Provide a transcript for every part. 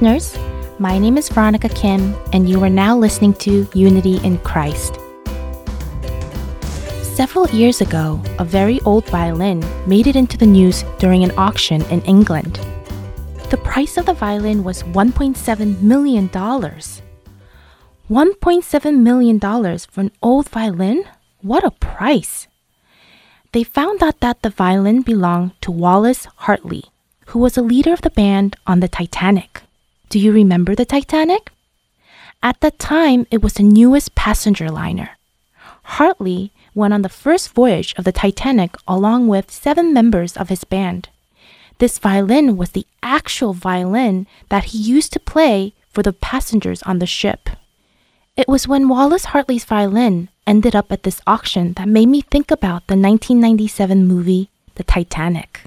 listeners. My name is Veronica Kim, and you are now listening to Unity in Christ. Several years ago, a very old violin made it into the news during an auction in England. The price of the violin was $1.7 million. $1.7 million for an old violin? What a price! They found out that the violin belonged to Wallace Hartley, who was a leader of the band on the Titanic. Do you remember the Titanic? At that time, it was the newest passenger liner. Hartley went on the first voyage of the Titanic along with seven members of his band. This violin was the actual violin that he used to play for the passengers on the ship. It was when Wallace Hartley's violin ended up at this auction that made me think about the 1997 movie, The Titanic.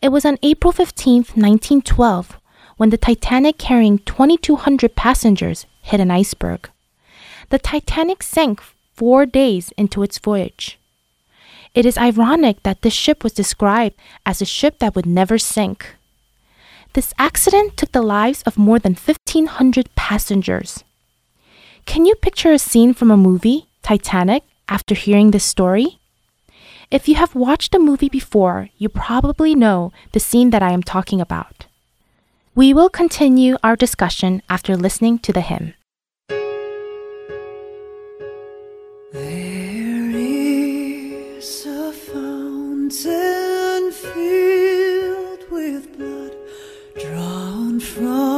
It was on April 15, 1912, when the Titanic carrying 2,200 passengers hit an iceberg. The Titanic sank four days into its voyage. It is ironic that this ship was described as a ship that would never sink. This accident took the lives of more than 1,500 passengers. Can you picture a scene from a movie, Titanic, after hearing this story? If you have watched a movie before, you probably know the scene that I am talking about. We will continue our discussion after listening to the hymn. Filled with blood drawn from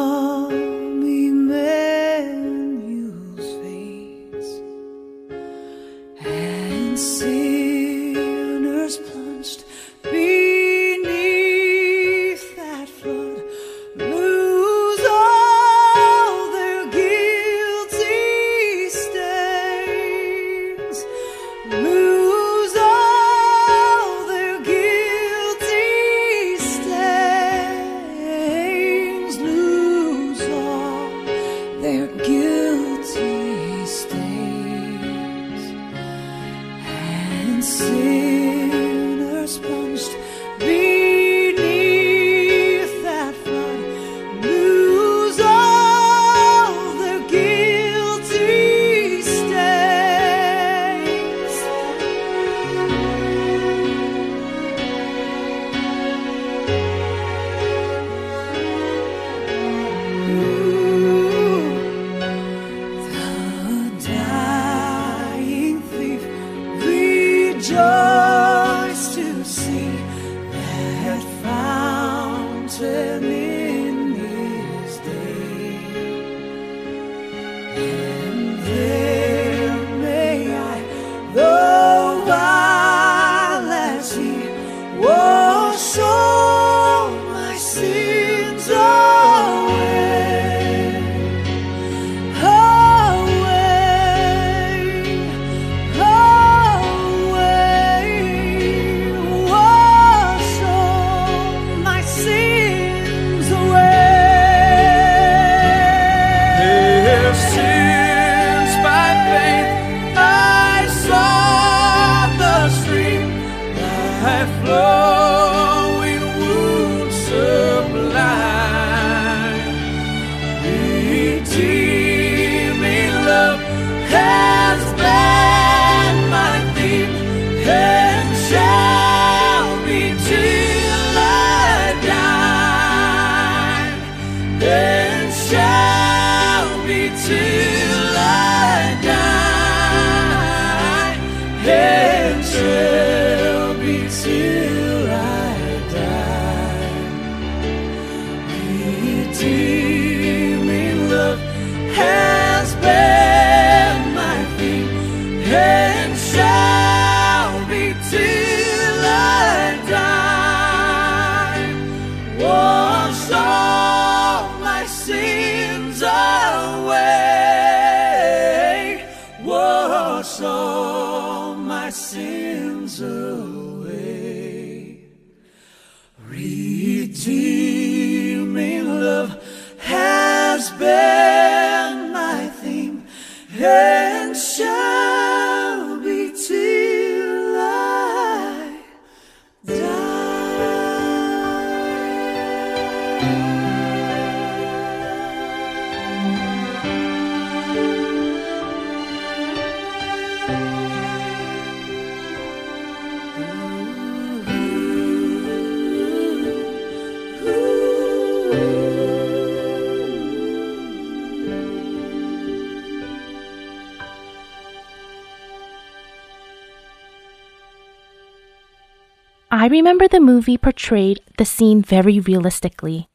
I remember the movie portrayed the scene very realistically.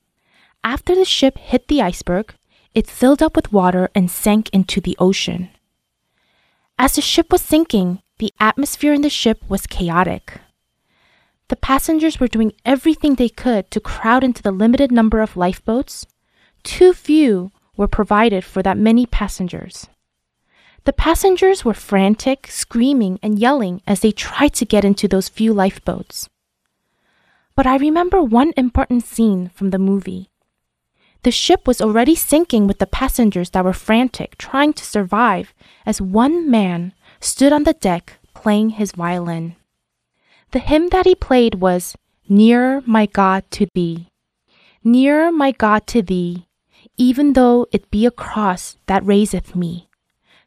After the ship hit the iceberg, it filled up with water and sank into the ocean. As the ship was sinking, the atmosphere in the ship was chaotic. The passengers were doing everything they could to crowd into the limited number of lifeboats. Too few were provided for that many passengers. The passengers were frantic, screaming, and yelling as they tried to get into those few lifeboats. But I remember one important scene from the movie. The ship was already sinking with the passengers that were frantic, trying to survive, as one man stood on the deck playing his violin. The hymn that he played was Nearer, my God, to thee. Nearer, my God, to thee, even though it be a cross that raiseth me.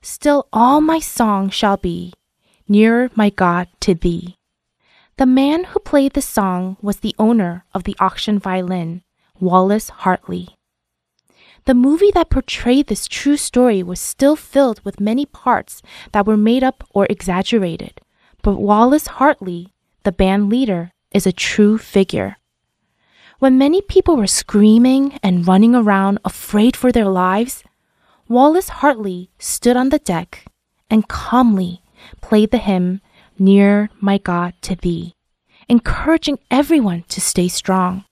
Still all my song shall be, Nearer, my God, to thee. The man who played the song was the owner of the auction violin, Wallace Hartley. The movie that portrayed this true story was still filled with many parts that were made up or exaggerated, but Wallace Hartley, the band leader, is a true figure. When many people were screaming and running around afraid for their lives, Wallace Hartley stood on the deck and calmly played the hymn, Near My God to Thee, encouraging everyone to stay strong.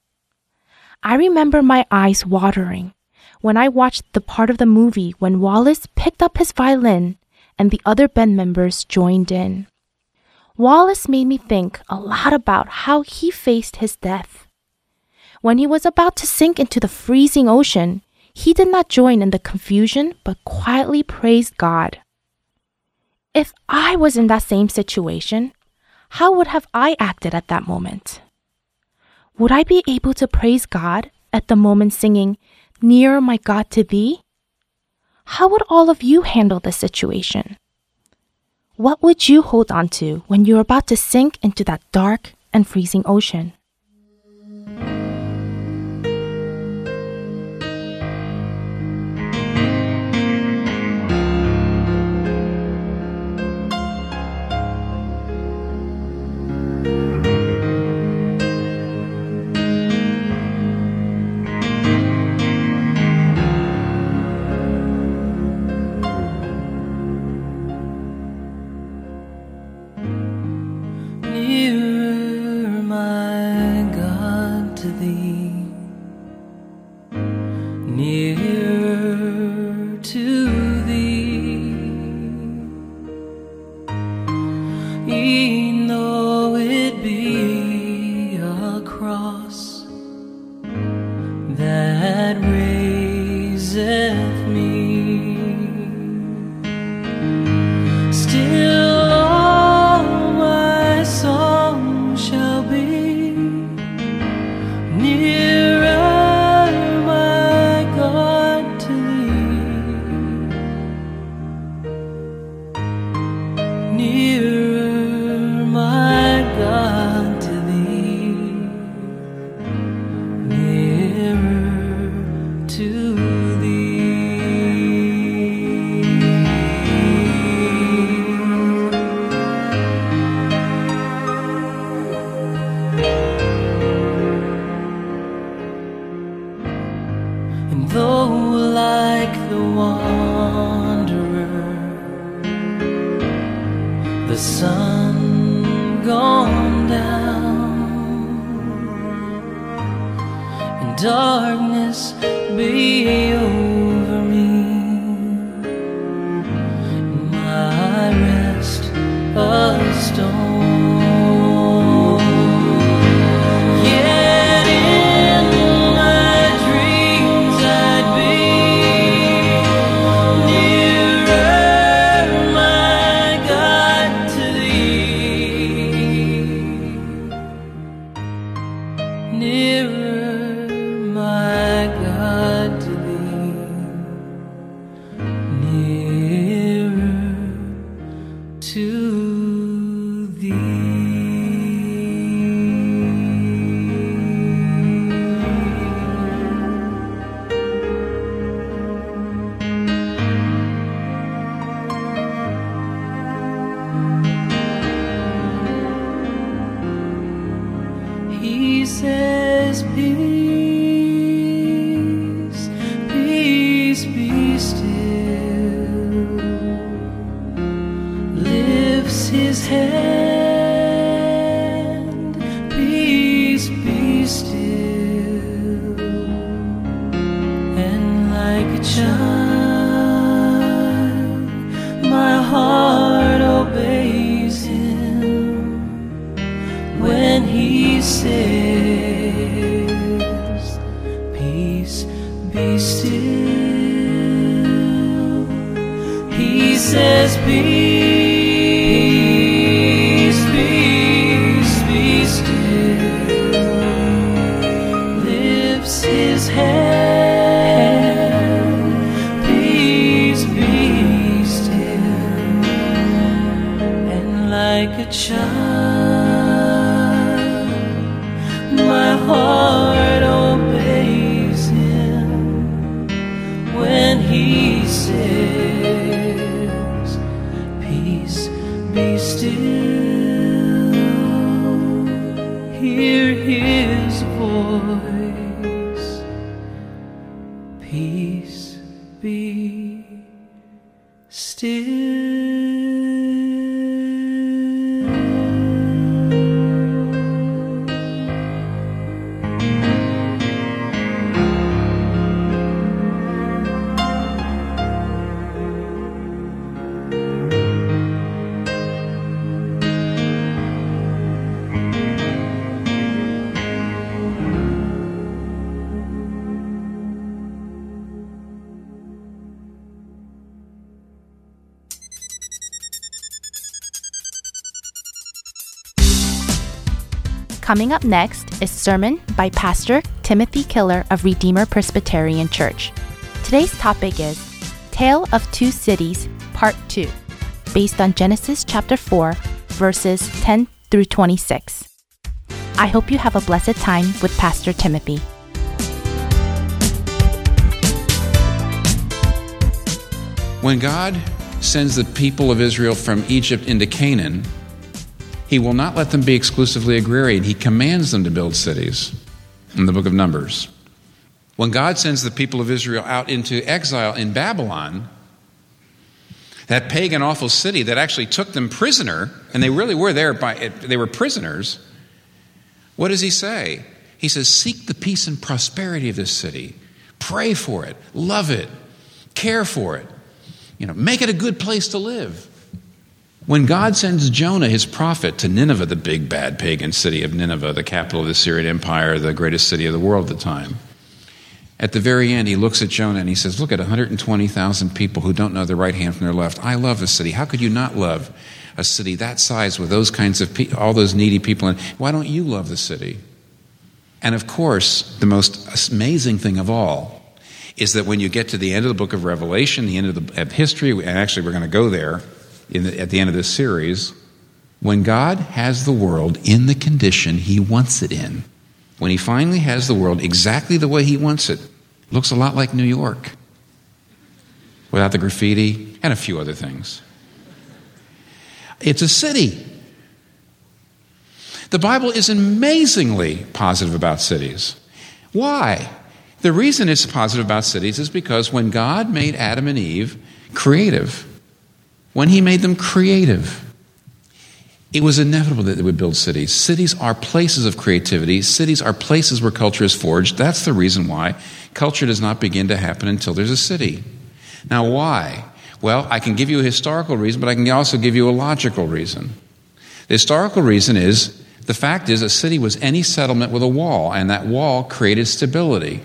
I remember my eyes watering when I watched the part of the movie when Wallace picked up his violin and the other band members joined in. Wallace made me think a lot about how he faced his death. When he was about to sink into the freezing ocean, he did not join in the confusion but quietly praised God. If I was in that same situation, how would have I acted at that moment? Would I be able to praise God at the moment singing, Near my God to thee? How would all of you handle this situation? What would you hold on to when you're about to sink into that dark and freezing ocean? When he says, Peace, be still. He says, Peace, Coming up next is sermon by Pastor Timothy Keller of Redeemer Presbyterian Church. Today's topic is Tale of Two Cities, Part 2, based on Genesis chapter 4, verses 10 through 26. I hope you have a blessed time with Pastor Timothy. When God sends the people of Israel from Egypt into Canaan, He will not let them be exclusively agrarian. He commands them to build cities in the book of Numbers. When God sends the people of Israel out into exile in Babylon, that pagan awful city that actually took them prisoner, and they really were there by they were prisoners. What does he say? He says, Seek the peace and prosperity of this city. Pray for it, love it, care for it. You know, make it a good place to live. When God sends Jonah, his prophet, to Nineveh, the big bad pagan city of Nineveh, the capital of the Assyrian Empire, the greatest city of the world at the time, at the very end, he looks at Jonah and he says, Look at 120,000 people who don't know their right hand from their left. I love this city. How could you not love a city that size with those kinds of people, all those needy people? And why don't you love the city? And of course, the most amazing thing of all is that when you get to the end of the book of Revelation, the end of, the, of history, and actually we're going to go there the, at the end of this series, when God has the world in the condition He wants it in, when He finally has the world exactly the way He wants it, looks a lot like New York, without the graffiti and a few other things. It's a city. The Bible is amazingly positive about cities. Why? The reason it's positive about cities is because when God made Adam and Eve creative, when He made them creative, it was inevitable that they would build cities. Cities are places of creativity. Cities are places where culture is forged. That's the reason why culture does not begin to happen until there's a city. Now, why? Well, I can give you a historical reason, but I can also give you a logical reason. The historical reason is the fact is a city was any settlement with a wall, and that wall created stability.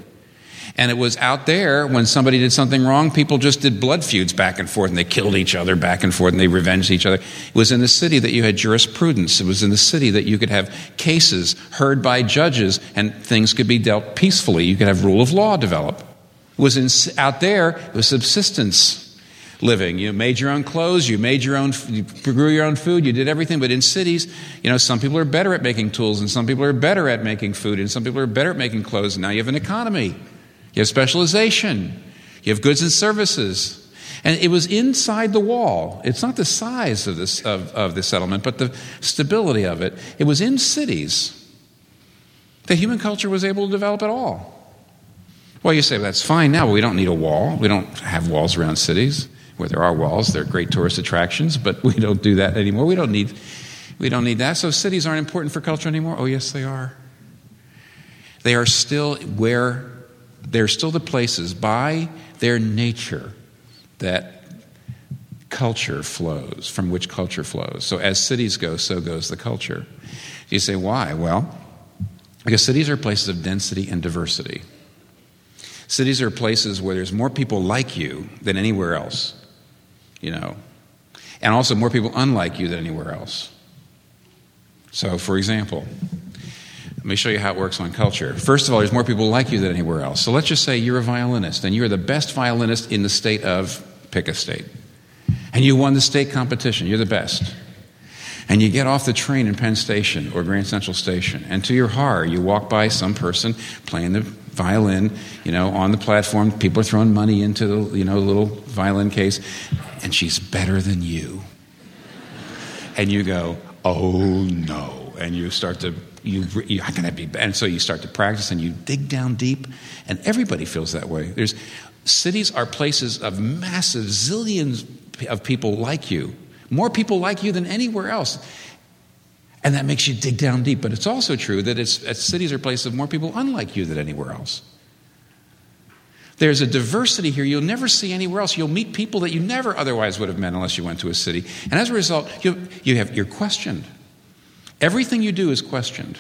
And it was out there when somebody did something wrong, people just did blood feuds back and forth and they killed each other back and forth and they revenged each other. It was in the city that you had jurisprudence. It was in the city that you could have cases heard by judges and things could be dealt peacefully. You could have rule of law develop. It was in, out there, it was subsistence living. You made your own clothes, you made your own, you grew your own food, you did everything. But in cities, you know, some people are better at making tools and some people are better at making food and some people are better at making clothes. Now you have an economy. You have specialization. You have goods and services. And it was inside the wall. It's not the size of, this, of, of the settlement, but the stability of it. It was in cities that human culture was able to develop at all. Well, you say, well, that's fine now. We don't need a wall. We don't have walls around cities. where there are walls. They're great tourist attractions, but we don't do that anymore. We don't need, we don't need that. So cities aren't important for culture anymore? Oh, yes, they are. They are still where, they're still the places by their nature that culture flows, from which culture flows. So as cities go, so goes the culture. You say, why? Well, because cities are places of density and diversity. Cities are places where there's more people like you than anywhere else, you know, and also more people unlike you than anywhere else. So, for example, let me show you how it works on culture. First of all, there's more people like you than anywhere else. So let's just say you're a violinist and you're the best violinist in the state of, pick a state. And you won the state competition, you're the best. And you get off the train in Penn Station or Grand Central Station, and to your horror, you walk by some person playing the violin, you know, on the platform. People are throwing money into the, you know, little violin case, and she's better than you. And you go, oh no. And you start to, you, you how can I be? And so you start to practice and you dig down deep, and everybody feels that way. There's, cities are places of massive zillions of people like you, more people like you than anywhere else. And that makes you dig down deep. But it's also true that it's, cities are places of more people unlike you than anywhere else. There's a diversity here you'll never see anywhere else. You'll meet people that you never otherwise would have met unless you went to a city. And as a result, you, you have, you're questioned. Everything you do is questioned.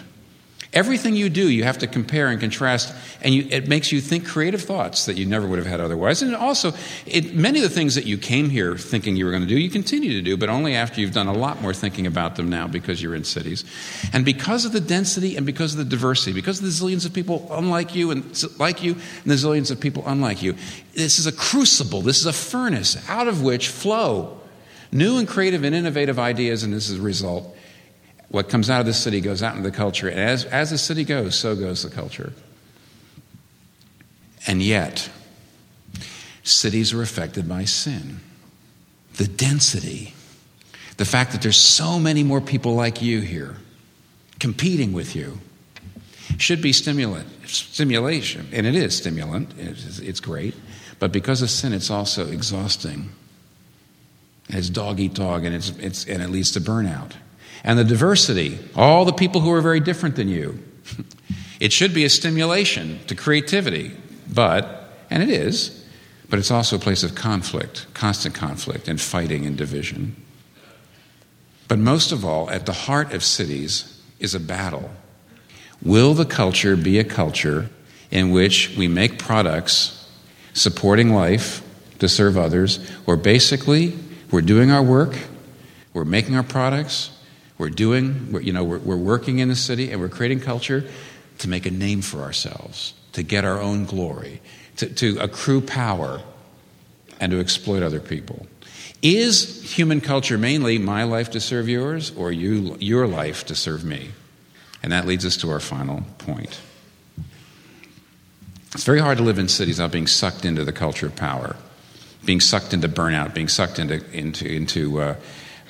Everything you do, you have to compare and contrast, and you, it makes you think creative thoughts that you never would have had otherwise. And also, it, many of the things that you came here thinking you were going to do, you continue to do, but only after you've done a lot more thinking about them now because you're in cities. And because of the density and because of the diversity, because of the zillions of people unlike you and like you, and the zillions of people unlike you, this is a crucible, this is a furnace out of which flow new and creative and innovative ideas, and this is a result what comes out of the city goes out into the culture. And as, as the city goes, so goes the culture. And yet, cities are affected by sin. The density, the fact that there's so many more people like you here competing with you should be stimulant, stimulation. And it is stimulant, it's, it's great. But because of sin, it's also exhausting. It's dog eat dog, and, it's, it's, and it leads to burnout and the diversity, all the people who are very different than you. It should be a stimulation to creativity, but, and it is, but it's also a place of conflict, constant conflict, and fighting and division. But most of all, at the heart of cities is a battle. Will the culture be a culture in which we make products supporting life to serve others, or basically we're doing our work, we're making our products, we're doing, we're, you know, we're, we're working in the city and we're creating culture to make a name for ourselves, to get our own glory, to, to accrue power, and to exploit other people. Is human culture mainly my life to serve yours or you, your life to serve me? And that leads us to our final point. It's very hard to live in cities without being sucked into the culture of power, being sucked into burnout, being sucked into, into, into uh,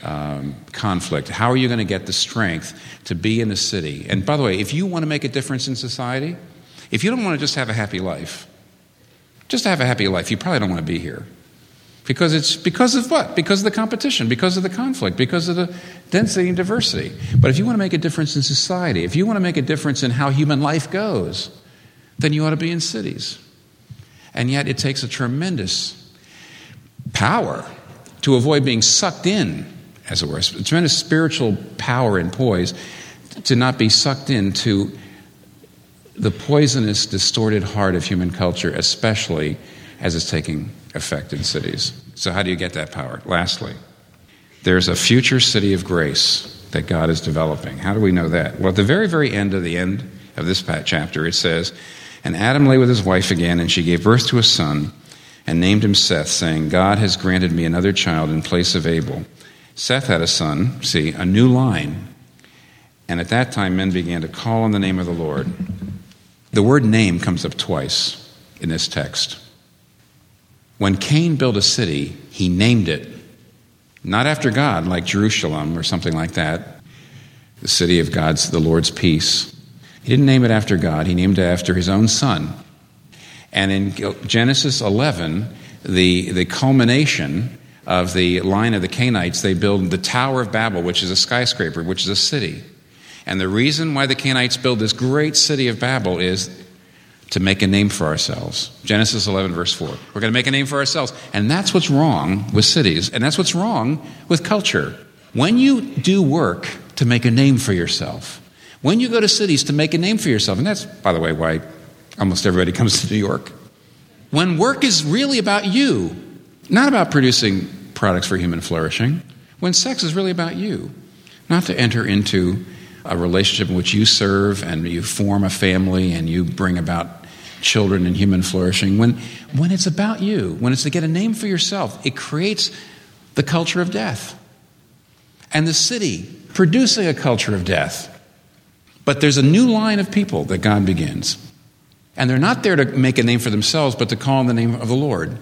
um, conflict? How are you going to get the strength to be in the city? And by the way, if you want to make a difference in society, if you don't want to just have a happy life, just to have a happy life, you probably don't want to be here. Because it's because of what? Because of the competition, because of the conflict, because of the density and diversity. But if you want to make a difference in society, if you want to make a difference in how human life goes, then you ought to be in cities. And yet it takes a tremendous power to avoid being sucked in as it were, a tremendous spiritual power and poise to not be sucked into the poisonous, distorted heart of human culture, especially as it's taking effect in cities. So, how do you get that power? Lastly, there's a future city of grace that God is developing. How do we know that? Well, at the very, very end of the end of this chapter, it says, And Adam lay with his wife again, and she gave birth to a son, and named him Seth, saying, God has granted me another child in place of Abel Seth had a son, see, a new line. And at that time, men began to call on the name of the Lord. The word name comes up twice in this text. When Cain built a city, he named it, not after God, like Jerusalem or something like that, the city of God's, the Lord's peace. He didn't name it after God, he named it after his own son. And in Genesis 11, the, the culmination of the line of the Cainites, they build the Tower of Babel, which is a skyscraper, which is a city. And the reason why the Cainites build this great city of Babel is to make a name for ourselves. Genesis 11, verse 4. We're going to make a name for ourselves. And that's what's wrong with cities, and that's what's wrong with culture. When you do work to make a name for yourself, when you go to cities to make a name for yourself, and that's, by the way, why almost everybody comes to New York, when work is really about you, not about producing products for human flourishing, when sex is really about you, not to enter into a relationship in which you serve and you form a family and you bring about children and human flourishing, when, when it's about you, when it's to get a name for yourself, it creates the culture of death. And the city producing a culture of death. But there's a new line of people that God begins. And they're not there to make a name for themselves, but to call on the name of the Lord,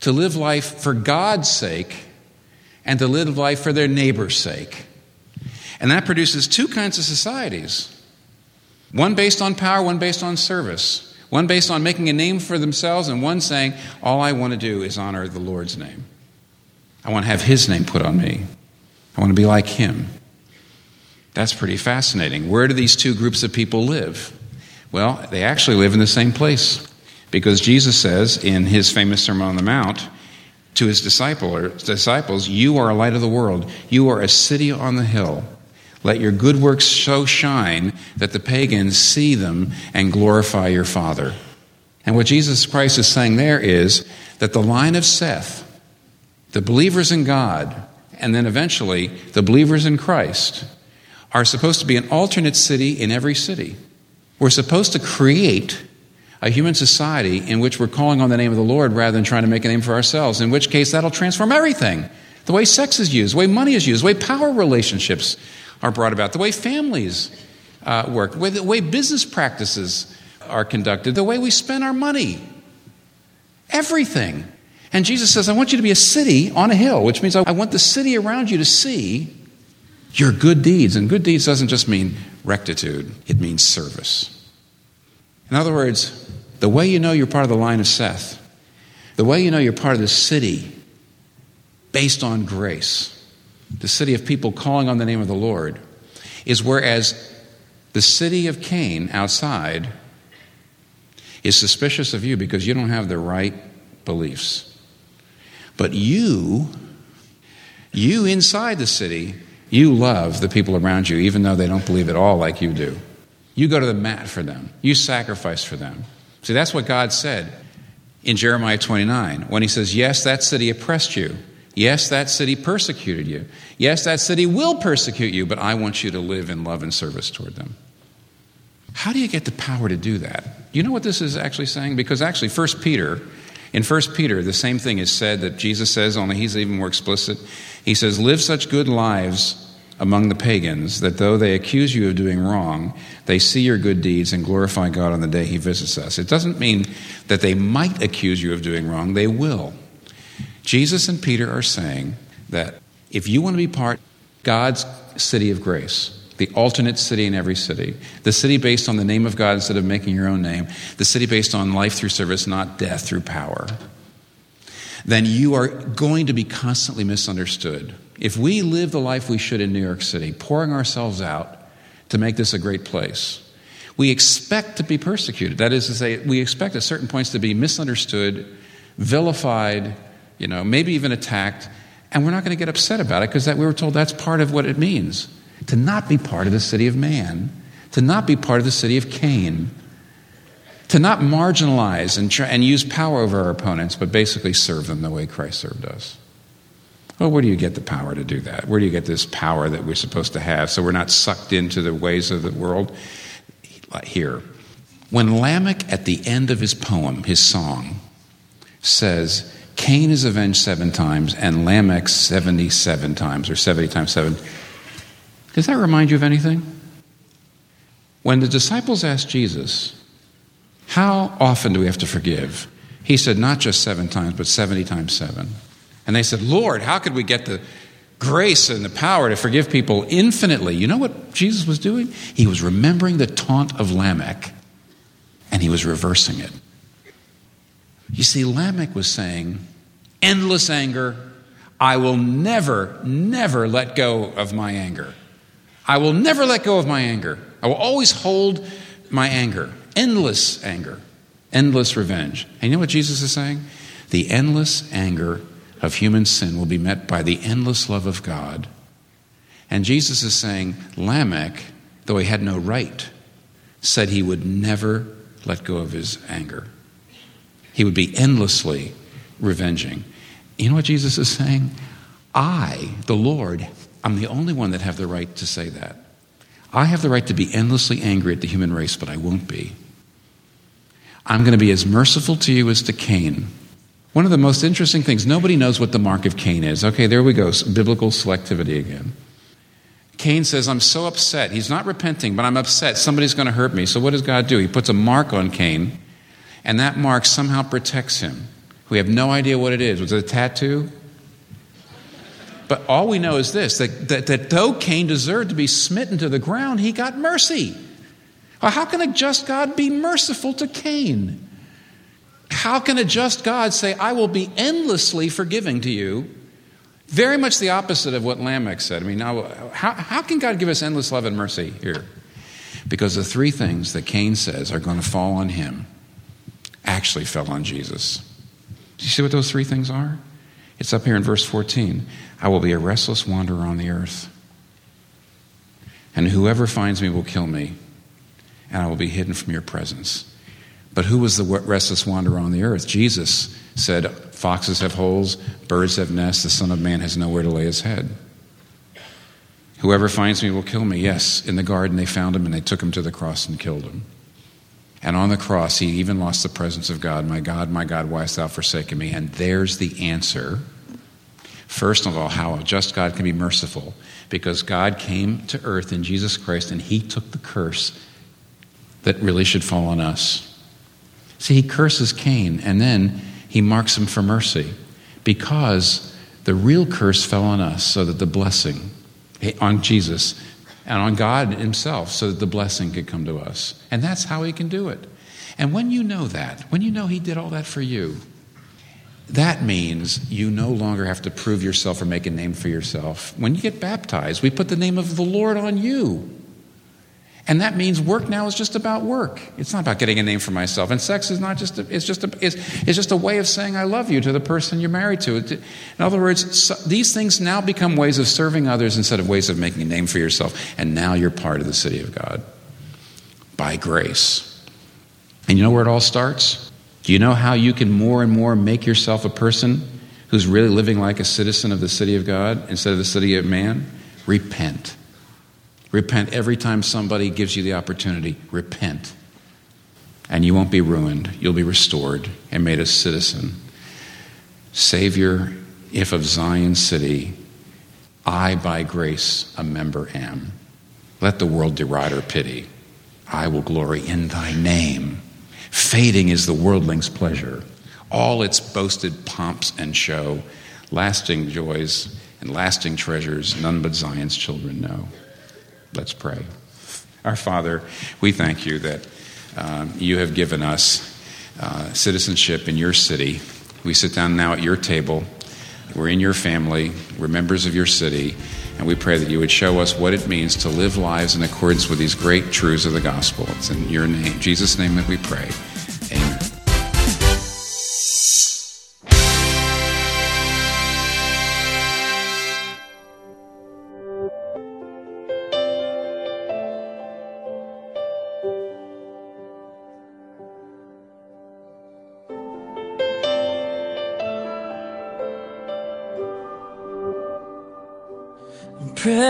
to live life for God's sake and to live life for their neighbor's sake. And that produces two kinds of societies one based on power, one based on service, one based on making a name for themselves, and one saying, All I want to do is honor the Lord's name. I want to have His name put on me, I want to be like Him. That's pretty fascinating. Where do these two groups of people live? Well, they actually live in the same place because Jesus says in his famous Sermon on the Mount to his disciples, You are a light of the world, you are a city on the hill. Let your good works so shine that the pagans see them and glorify your Father. And what Jesus Christ is saying there is that the line of Seth, the believers in God, and then eventually the believers in Christ, are supposed to be an alternate city in every city. We're supposed to create a human society in which we're calling on the name of the Lord rather than trying to make a name for ourselves, in which case that'll transform everything. The way sex is used, the way money is used, the way power relationships are brought about, the way families uh, work, the way, the way business practices are conducted, the way we spend our money. Everything. And Jesus says, I want you to be a city on a hill, which means I want the city around you to see your good deeds. And good deeds doesn't just mean rectitude, it means service. In other words, the way you know you're part of the line of Seth, the way you know you're part of the city based on grace, the city of people calling on the name of the Lord, is whereas the city of Cain outside is suspicious of you because you don't have the right beliefs. But you, you inside the city, you love the people around you, even though they don't believe at all like you do. You go to the mat for them, you sacrifice for them. See, that's what God said in Jeremiah 29 when He says, Yes, that city oppressed you. Yes, that city persecuted you. Yes, that city will persecute you, but I want you to live in love and service toward them. How do you get the power to do that? You know what this is actually saying? Because actually, 1 Peter, in 1 Peter, the same thing is said that Jesus says, only he's even more explicit. He says, Live such good lives among the pagans that though they accuse you of doing wrong, they see your good deeds and glorify God on the day he visits us. It doesn't mean that they might accuse you of doing wrong, they will. Jesus and Peter are saying that if you want to be part God's city of grace, the alternate city in every city, the city based on the name of God instead of making your own name, the city based on life through service, not death through power, then you are going to be constantly misunderstood. If we live the life we should in New York City, pouring ourselves out to make this a great place, we expect to be persecuted. That is to say, we expect at certain points to be misunderstood, vilified, you know, maybe even attacked, and we're not going to get upset about it because we were told that's part of what it means to not be part of the city of man, to not be part of the city of Cain, to not marginalize and, try, and use power over our opponents, but basically serve them the way Christ served us. Well, where do you get the power to do that? Where do you get this power that we're supposed to have so we're not sucked into the ways of the world? Here. When Lamech, at the end of his poem, his song, says, Cain is avenged seven times and Lamech 77 times, or 70 times seven, does that remind you of anything? When the disciples asked Jesus, How often do we have to forgive? He said, Not just seven times, but 70 times seven. And they said, Lord, how could we get the grace and the power to forgive people infinitely? You know what Jesus was doing? He was remembering the taunt of Lamech and he was reversing it. You see, Lamech was saying, endless anger. I will never, never let go of my anger. I will never let go of my anger. I will always hold my anger. Endless anger. Endless revenge. And you know what Jesus is saying? The endless anger of human sin will be met by the endless love of God. And Jesus is saying, Lamech, though he had no right, said he would never let go of his anger. He would be endlessly revenging. You know what Jesus is saying? I, the Lord, I'm the only one that have the right to say that. I have the right to be endlessly angry at the human race, but I won't be. I'm going to be as merciful to you as to Cain. One of the most interesting things, nobody knows what the mark of Cain is. Okay, there we go, biblical selectivity again. Cain says, I'm so upset. He's not repenting, but I'm upset. Somebody's going to hurt me. So what does God do? He puts a mark on Cain, and that mark somehow protects him. We have no idea what it is. Was it a tattoo? But all we know is this that, that, that though Cain deserved to be smitten to the ground, he got mercy. Well, how can a just God be merciful to Cain? How can a just God say, I will be endlessly forgiving to you? Very much the opposite of what Lamech said. I mean, now, how, how can God give us endless love and mercy here? Because the three things that Cain says are going to fall on him actually fell on Jesus. Do you see what those three things are? It's up here in verse 14. I will be a restless wanderer on the earth. And whoever finds me will kill me, and I will be hidden from your presence. But who was the restless wanderer on the earth? Jesus said, Foxes have holes, birds have nests, the Son of Man has nowhere to lay his head. Whoever finds me will kill me. Yes, in the garden they found him and they took him to the cross and killed him. And on the cross, he even lost the presence of God. My God, my God, why hast thou forsaken me? And there's the answer. First of all, how a just God can be merciful. Because God came to earth in Jesus Christ and he took the curse that really should fall on us. See, he curses Cain and then he marks him for mercy because the real curse fell on us so that the blessing on Jesus and on God Himself so that the blessing could come to us. And that's how He can do it. And when you know that, when you know He did all that for you, that means you no longer have to prove yourself or make a name for yourself. When you get baptized, we put the name of the Lord on you. And that means work now is just about work. It's not about getting a name for myself. And sex is not just a, it's just a, it's, it's just a way of saying I love you to the person you're married to. In other words, so, these things now become ways of serving others instead of ways of making a name for yourself. And now you're part of the city of God by grace. And you know where it all starts? Do you know how you can more and more make yourself a person who's really living like a citizen of the city of God instead of the city of man? Repent. Repent every time somebody gives you the opportunity. Repent. And you won't be ruined. You'll be restored and made a citizen. Savior, if of Zion city, I by grace a member am. Let the world deride or pity. I will glory in thy name. Fading is the worldling's pleasure, all its boasted pomps and show, lasting joys and lasting treasures none but Zion's children know. Let's pray. Our Father, we thank you that um, you have given us uh, citizenship in your city. We sit down now at your table. We're in your family. We're members of your city. And we pray that you would show us what it means to live lives in accordance with these great truths of the gospel. It's in your name, Jesus' name, that we pray.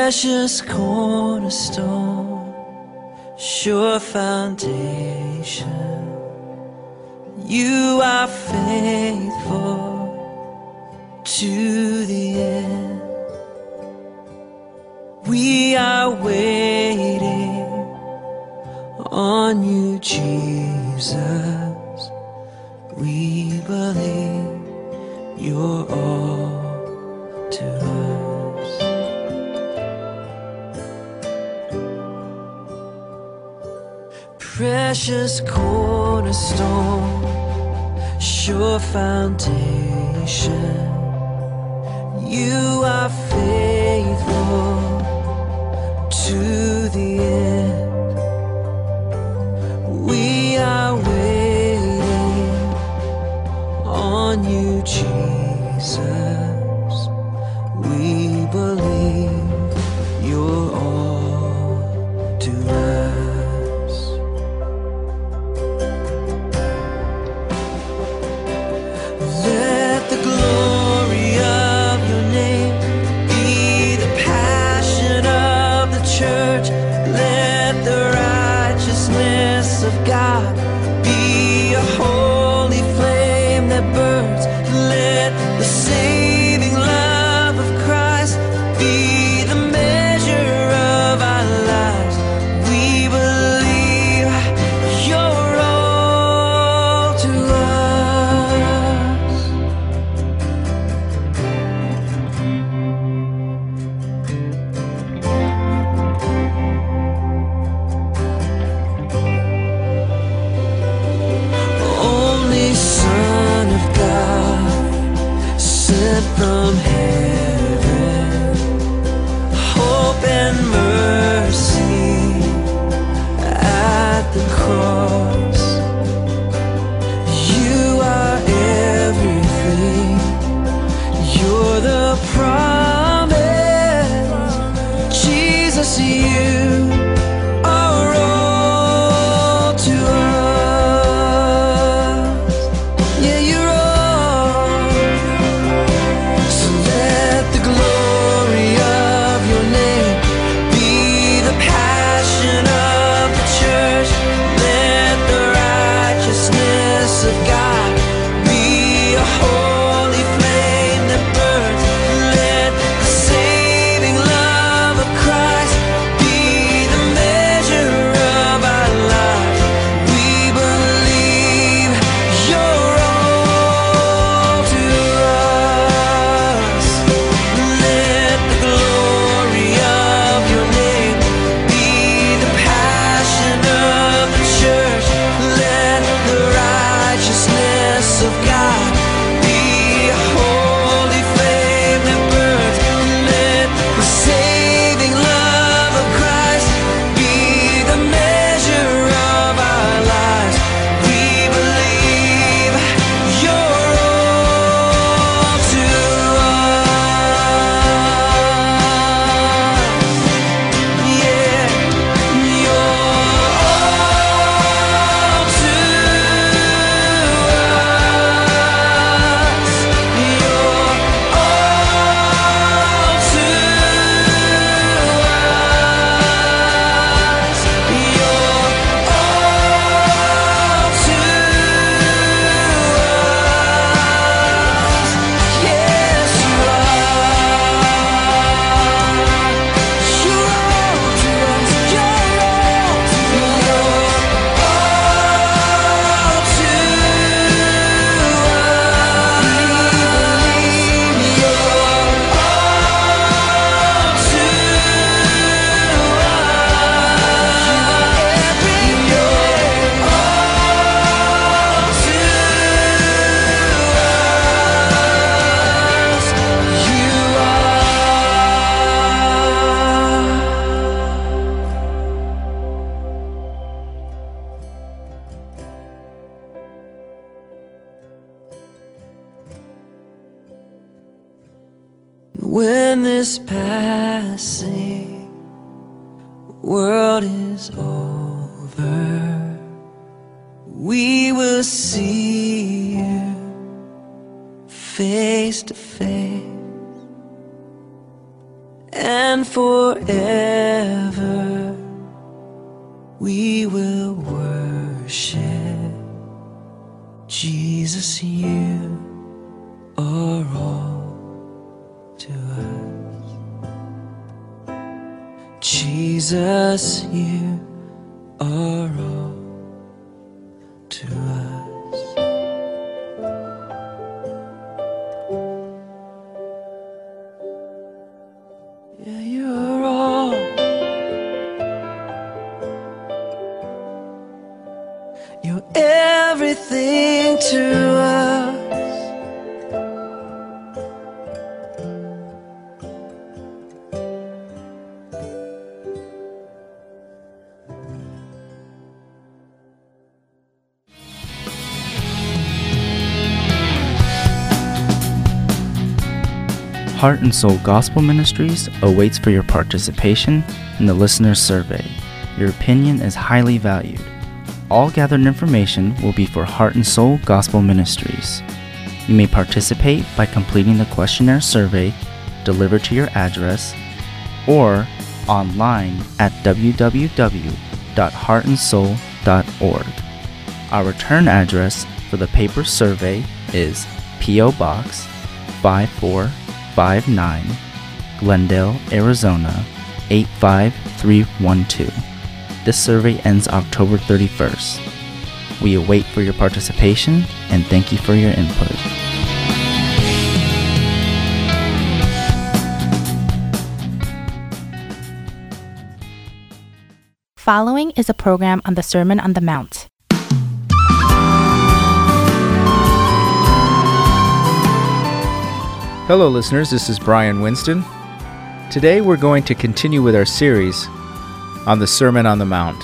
Precious cornerstone, sure foundation. You are faithful to the end. We are waiting on you, Jesus. We believe you're all precious cornerstone, sure foundation. You are faithful to the end. we will worship Jesus, you are all to us. Jesus, you are. Heart and Soul Gospel Ministries awaits for your participation in the listener's survey. Your opinion is highly valued. All gathered information will be for Heart and Soul Gospel Ministries. You may participate by completing the questionnaire survey delivered to your address or online at www.heartandsoul.org. Our return address for the paper survey is P.O. Box 5459, Glendale, Arizona 85312. This survey ends October 31st. We await for your participation and thank you for your input. Following is a program on the Sermon on the Mount. Hello, listeners. This is Brian Winston. Today we're going to continue with our series on the Sermon on the Mount.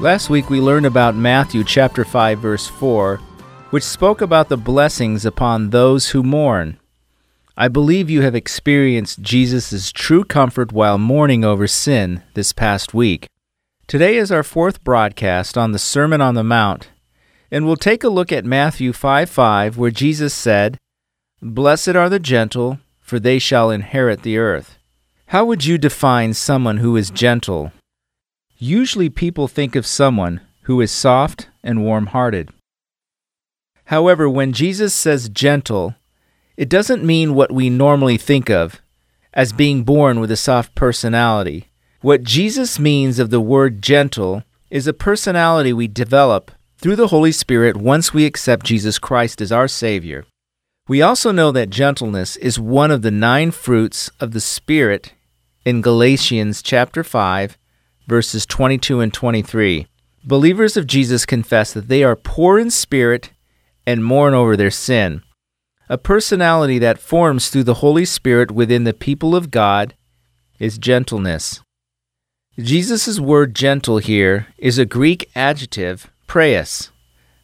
Last week we learned about Matthew chapter 5 verse 4, which spoke about the blessings upon those who mourn. I believe you have experienced Jesus' true comfort while mourning over sin this past week. Today is our fourth broadcast on the Sermon on the Mount, and we'll take a look at Matthew 5 5, where Jesus said, Blessed are the gentle, for they shall inherit the earth. How would you define someone who is gentle? Usually people think of someone who is soft and warm hearted. However, when Jesus says gentle, it doesn't mean what we normally think of as being born with a soft personality. What Jesus means of the word gentle is a personality we develop through the Holy Spirit once we accept Jesus Christ as our Savior. We also know that gentleness is one of the nine fruits of the Spirit in Galatians chapter 5, verses 22 and 23. Believers of Jesus confess that they are poor in spirit and mourn over their sin. A personality that forms through the Holy Spirit within the people of God is gentleness. Jesus' word gentle here is a Greek adjective, praeus.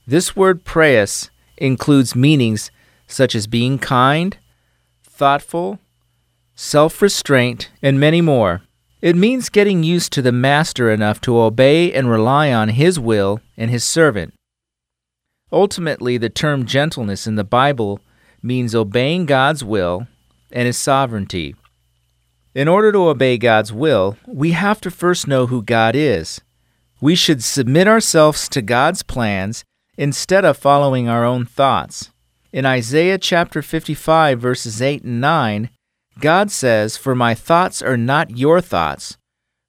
This word praeus includes meanings such as being kind, thoughtful, self restraint, and many more. It means getting used to the master enough to obey and rely on his will and his servant. Ultimately, the term gentleness in the Bible means obeying God's will and his sovereignty. In order to obey God's will, we have to first know who God is. We should submit ourselves to God's plans instead of following our own thoughts. In Isaiah chapter 55, verses 8 and 9, God says, For my thoughts are not your thoughts,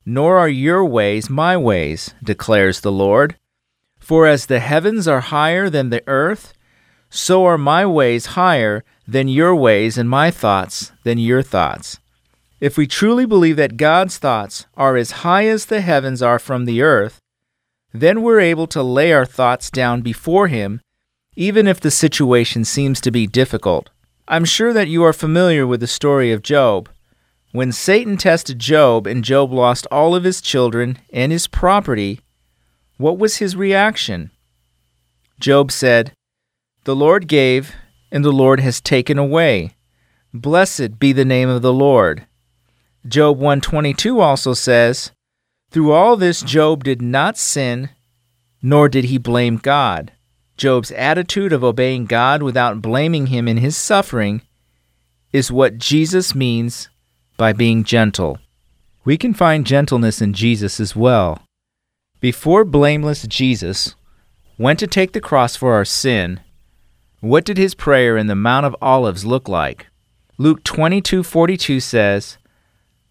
nor are your ways my ways, declares the Lord. For as the heavens are higher than the earth, so are my ways higher than your ways, and my thoughts than your thoughts. If we truly believe that God's thoughts are as high as the heavens are from the earth, then we're able to lay our thoughts down before Him, even if the situation seems to be difficult. I'm sure that you are familiar with the story of Job. When Satan tested Job and Job lost all of his children and his property, what was his reaction? Job said, The Lord gave, and the Lord has taken away. Blessed be the name of the Lord. Job 122 also says, Through all this Job did not sin, nor did he blame God. Job's attitude of obeying God without blaming him in his suffering is what Jesus means by being gentle. We can find gentleness in Jesus as well. Before blameless Jesus went to take the cross for our sin, what did his prayer in the Mount of Olives look like? Luke 22:42 says,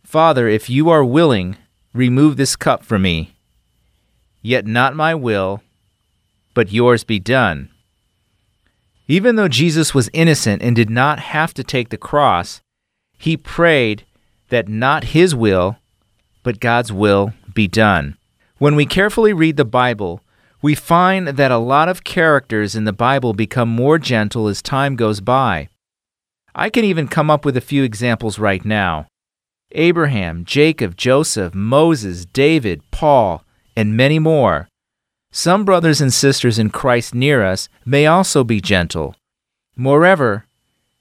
"Father, if you are willing, remove this cup from me. Yet not my will, but yours be done." Even though Jesus was innocent and did not have to take the cross, he prayed that not his will, but God's will be done. When we carefully read the Bible, we find that a lot of characters in the Bible become more gentle as time goes by. I can even come up with a few examples right now Abraham, Jacob, Joseph, Moses, David, Paul, and many more. Some brothers and sisters in Christ near us may also be gentle. Moreover,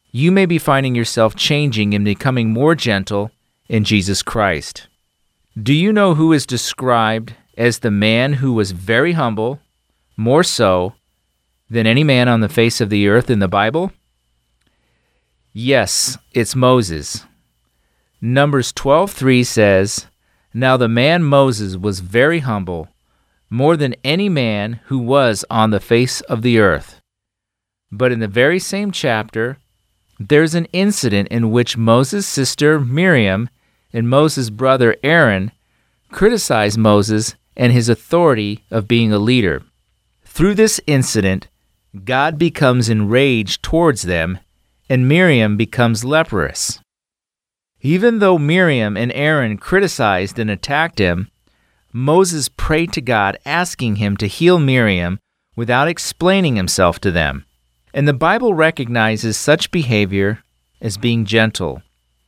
you may be finding yourself changing and becoming more gentle in Jesus Christ. Do you know who is described as the man who was very humble, more so than any man on the face of the earth in the Bible? Yes, it's Moses. Numbers 12:3 says, "Now the man Moses was very humble, more than any man who was on the face of the earth." But in the very same chapter, there's an incident in which Moses' sister Miriam and Moses' brother Aaron criticize Moses and his authority of being a leader. Through this incident, God becomes enraged towards them, and Miriam becomes leprous. Even though Miriam and Aaron criticized and attacked him, Moses prayed to God asking him to heal Miriam without explaining himself to them. And the Bible recognizes such behavior as being gentle.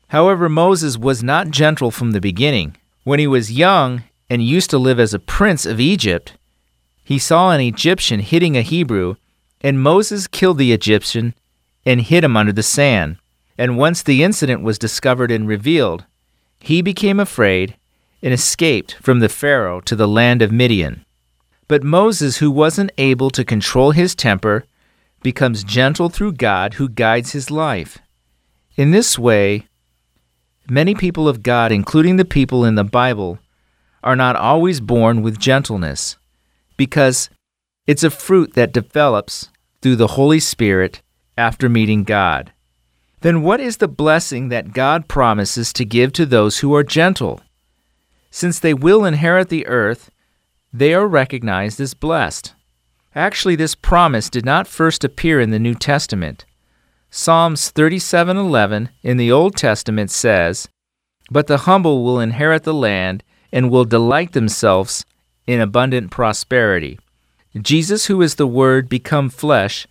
However, Moses was not gentle from the beginning. When he was young and used to live as a prince of Egypt, he saw an Egyptian hitting a Hebrew, and Moses killed the Egyptian and hid him under the sand. And once the incident was discovered and revealed, he became afraid and escaped from the Pharaoh to the land of Midian. But Moses, who wasn't able to control his temper, becomes gentle through God who guides his life. In this way, many people of God, including the people in the Bible, are not always born with gentleness because it's a fruit that develops through the Holy Spirit after meeting God. Then what is the blessing that God promises to give to those who are gentle? Since they will inherit the earth, they are recognized as blessed. Actually, this promise did not first appear in the New Testament. Psalms 37:11 in the Old Testament says, "But the humble will inherit the land and will delight themselves in abundant prosperity." Jesus, who is the word become flesh,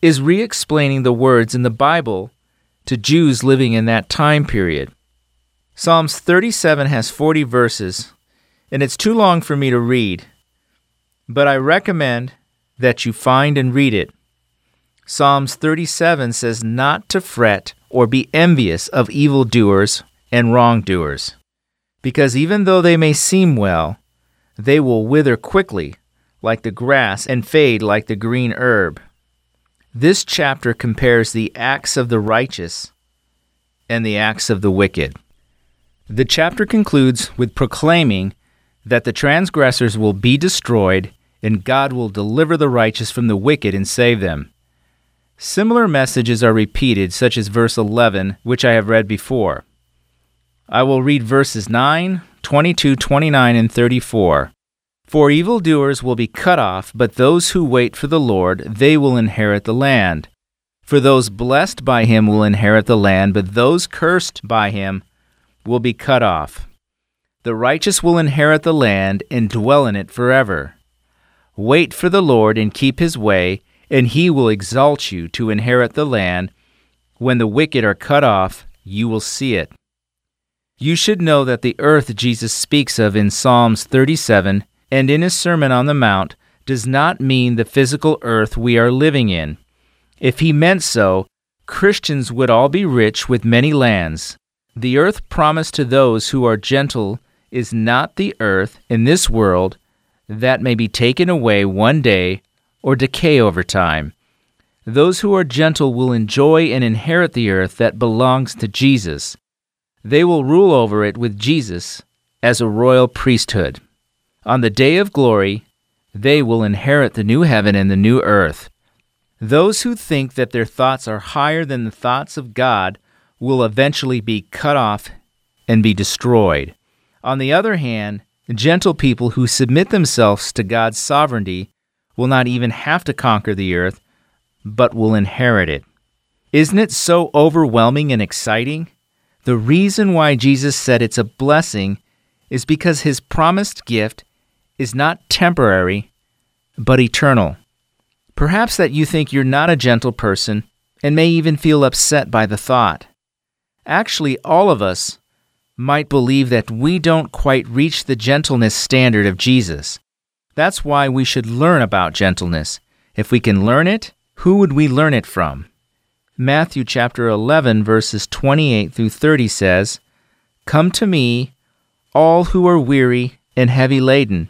is re-explaining the words in the Bible to Jews living in that time period. Psalms 37 has 40 verses, and it's too long for me to read, but I recommend that you find and read it. Psalms 37 says not to fret or be envious of evildoers and wrongdoers, because even though they may seem well, they will wither quickly like the grass and fade like the green herb. This chapter compares the acts of the righteous and the acts of the wicked. The chapter concludes with proclaiming that the transgressors will be destroyed and God will deliver the righteous from the wicked and save them. Similar messages are repeated, such as verse 11, which I have read before. I will read verses 9, 22, 29, and 34. For evildoers will be cut off, but those who wait for the Lord, they will inherit the land. For those blessed by him will inherit the land, but those cursed by him will be cut off. The righteous will inherit the land and dwell in it forever. Wait for the Lord and keep his way, and he will exalt you to inherit the land. When the wicked are cut off, you will see it. You should know that the earth Jesus speaks of in Psalms 37 and in his Sermon on the Mount does not mean the physical earth we are living in. If he meant so, Christians would all be rich with many lands. The earth promised to those who are gentle is not the earth in this world that may be taken away one day or decay over time. Those who are gentle will enjoy and inherit the earth that belongs to Jesus. They will rule over it with Jesus as a royal priesthood. On the day of glory, they will inherit the new heaven and the new earth. Those who think that their thoughts are higher than the thoughts of God will eventually be cut off and be destroyed. On the other hand, gentle people who submit themselves to God's sovereignty will not even have to conquer the earth, but will inherit it. Isn't it so overwhelming and exciting? The reason why Jesus said it's a blessing is because his promised gift is not temporary, but eternal. Perhaps that you think you're not a gentle person and may even feel upset by the thought. Actually, all of us might believe that we don't quite reach the gentleness standard of Jesus. That's why we should learn about gentleness. If we can learn it, who would we learn it from? Matthew chapter 11, verses 28 through 30 says, Come to me, all who are weary and heavy laden,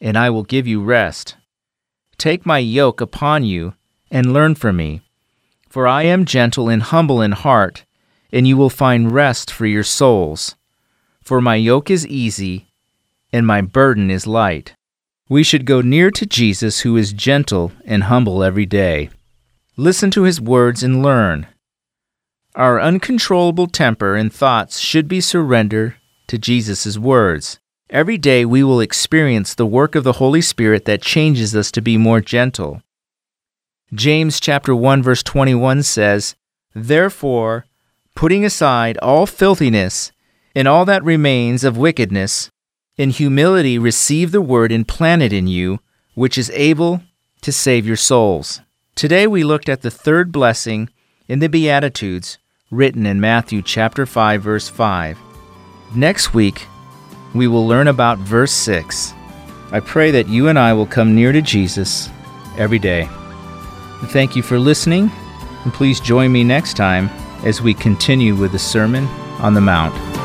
and I will give you rest. Take my yoke upon you and learn from me, for I am gentle and humble in heart, and you will find rest for your souls. For my yoke is easy and my burden is light. We should go near to Jesus, who is gentle and humble every day. Listen to his words and learn. Our uncontrollable temper and thoughts should be surrendered to Jesus' words. Every day we will experience the work of the Holy Spirit that changes us to be more gentle. James chapter 1 verse 21 says, Therefore, putting aside all filthiness and all that remains of wickedness, in humility receive the word implanted in you, which is able to save your souls. Today we looked at the third blessing in the Beatitudes written in Matthew chapter 5 verse 5. Next week we will learn about verse 6. I pray that you and I will come near to Jesus every day. Thank you for listening, and please join me next time as we continue with the Sermon on the Mount.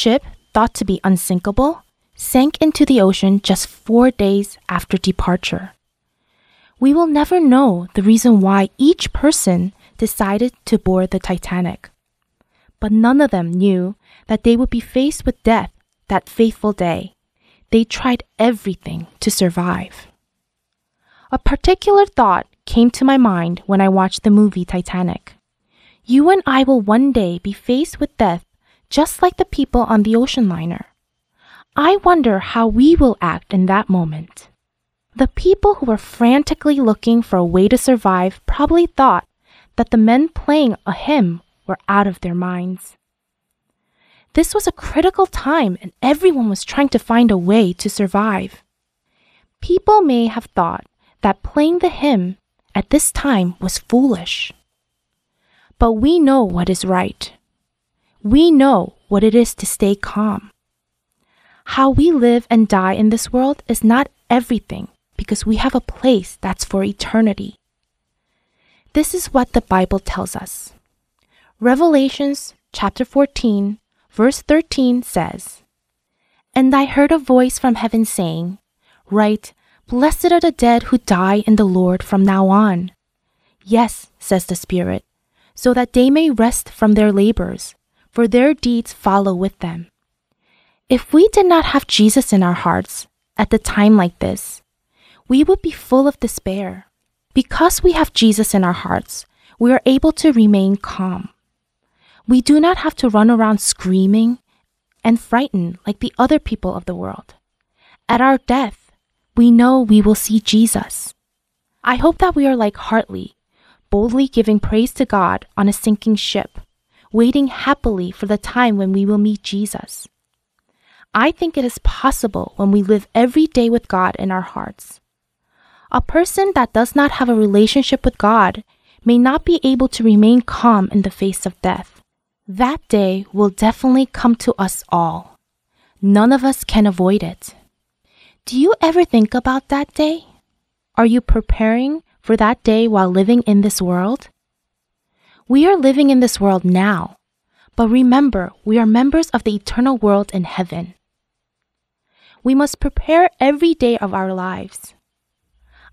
Ship thought to be unsinkable, sank into the ocean just four days after departure. We will never know the reason why each person decided to board the Titanic. But none of them knew that they would be faced with death that fateful day. They tried everything to survive. A particular thought came to my mind when I watched the movie Titanic. You and I will one day be faced with death just like the people on the ocean liner. I wonder how we will act in that moment. The people who were frantically looking for a way to survive probably thought that the men playing a hymn were out of their minds. This was a critical time and everyone was trying to find a way to survive. People may have thought that playing the hymn at this time was foolish. But we know what is right. We know what it is to stay calm. How we live and die in this world is not everything because we have a place that's for eternity. This is what the Bible tells us. Revelations chapter 14, verse 13 says, And I heard a voice from heaven saying, Write, Blessed are the dead who die in the Lord from now on. Yes, says the Spirit, so that they may rest from their labors, for their deeds follow with them. If we did not have Jesus in our hearts at a time like this, we would be full of despair. Because we have Jesus in our hearts, we are able to remain calm. We do not have to run around screaming and frightened like the other people of the world. At our death, we know we will see Jesus. I hope that we are like Hartley, boldly giving praise to God on a sinking ship, waiting happily for the time when we will meet Jesus. I think it is possible when we live every day with God in our hearts. A person that does not have a relationship with God may not be able to remain calm in the face of death. That day will definitely come to us all. None of us can avoid it. Do you ever think about that day? Are you preparing for that day while living in this world? We are living in this world now, but remember, we are members of the eternal world in heaven. We must prepare every day of our lives.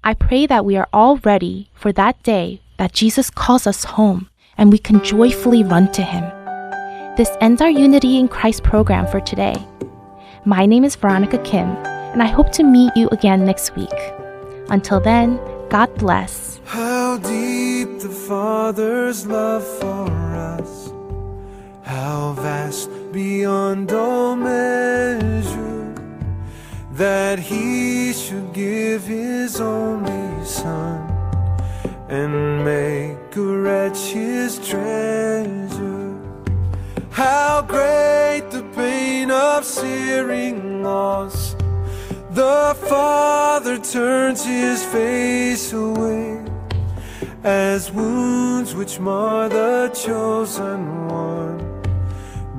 I pray that we are all ready for that day that Jesus calls us home and we can joyfully run to Him. This ends our Unity in Christ program for today. My name is Veronica Kim, and I hope to meet you again next week. Until then, God bless. How deep the Father's love for us, how vast beyond all measure, that He should give His only Son and make a wretch His treasure. How great the pain of searing loss. The Father turns his face away as wounds which mar the chosen one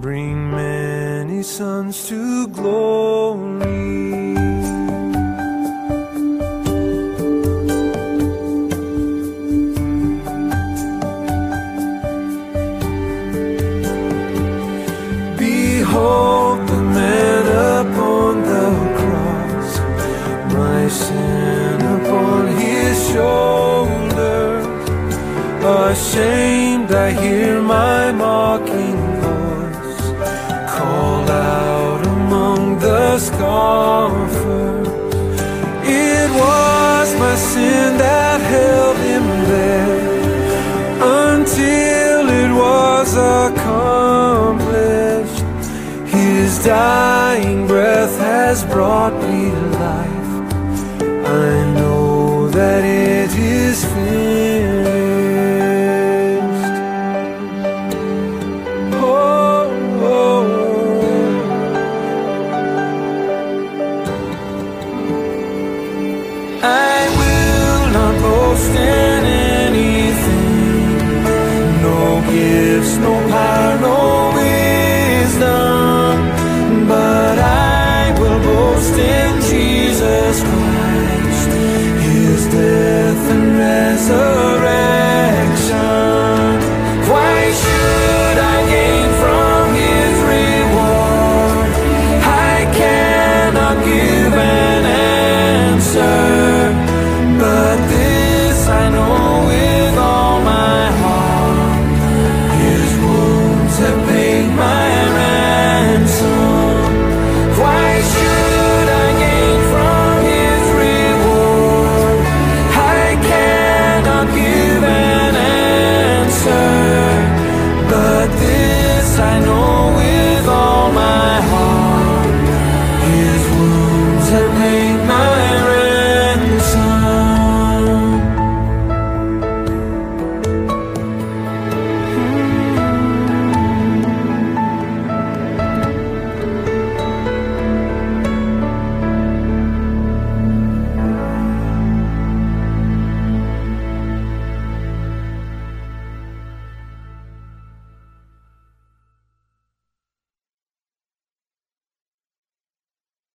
bring many sons to glory. Ashamed, I hear my mocking voice call out among the scoffers. It was my sin that held him there until it was accomplished. His dying breath has brought me life.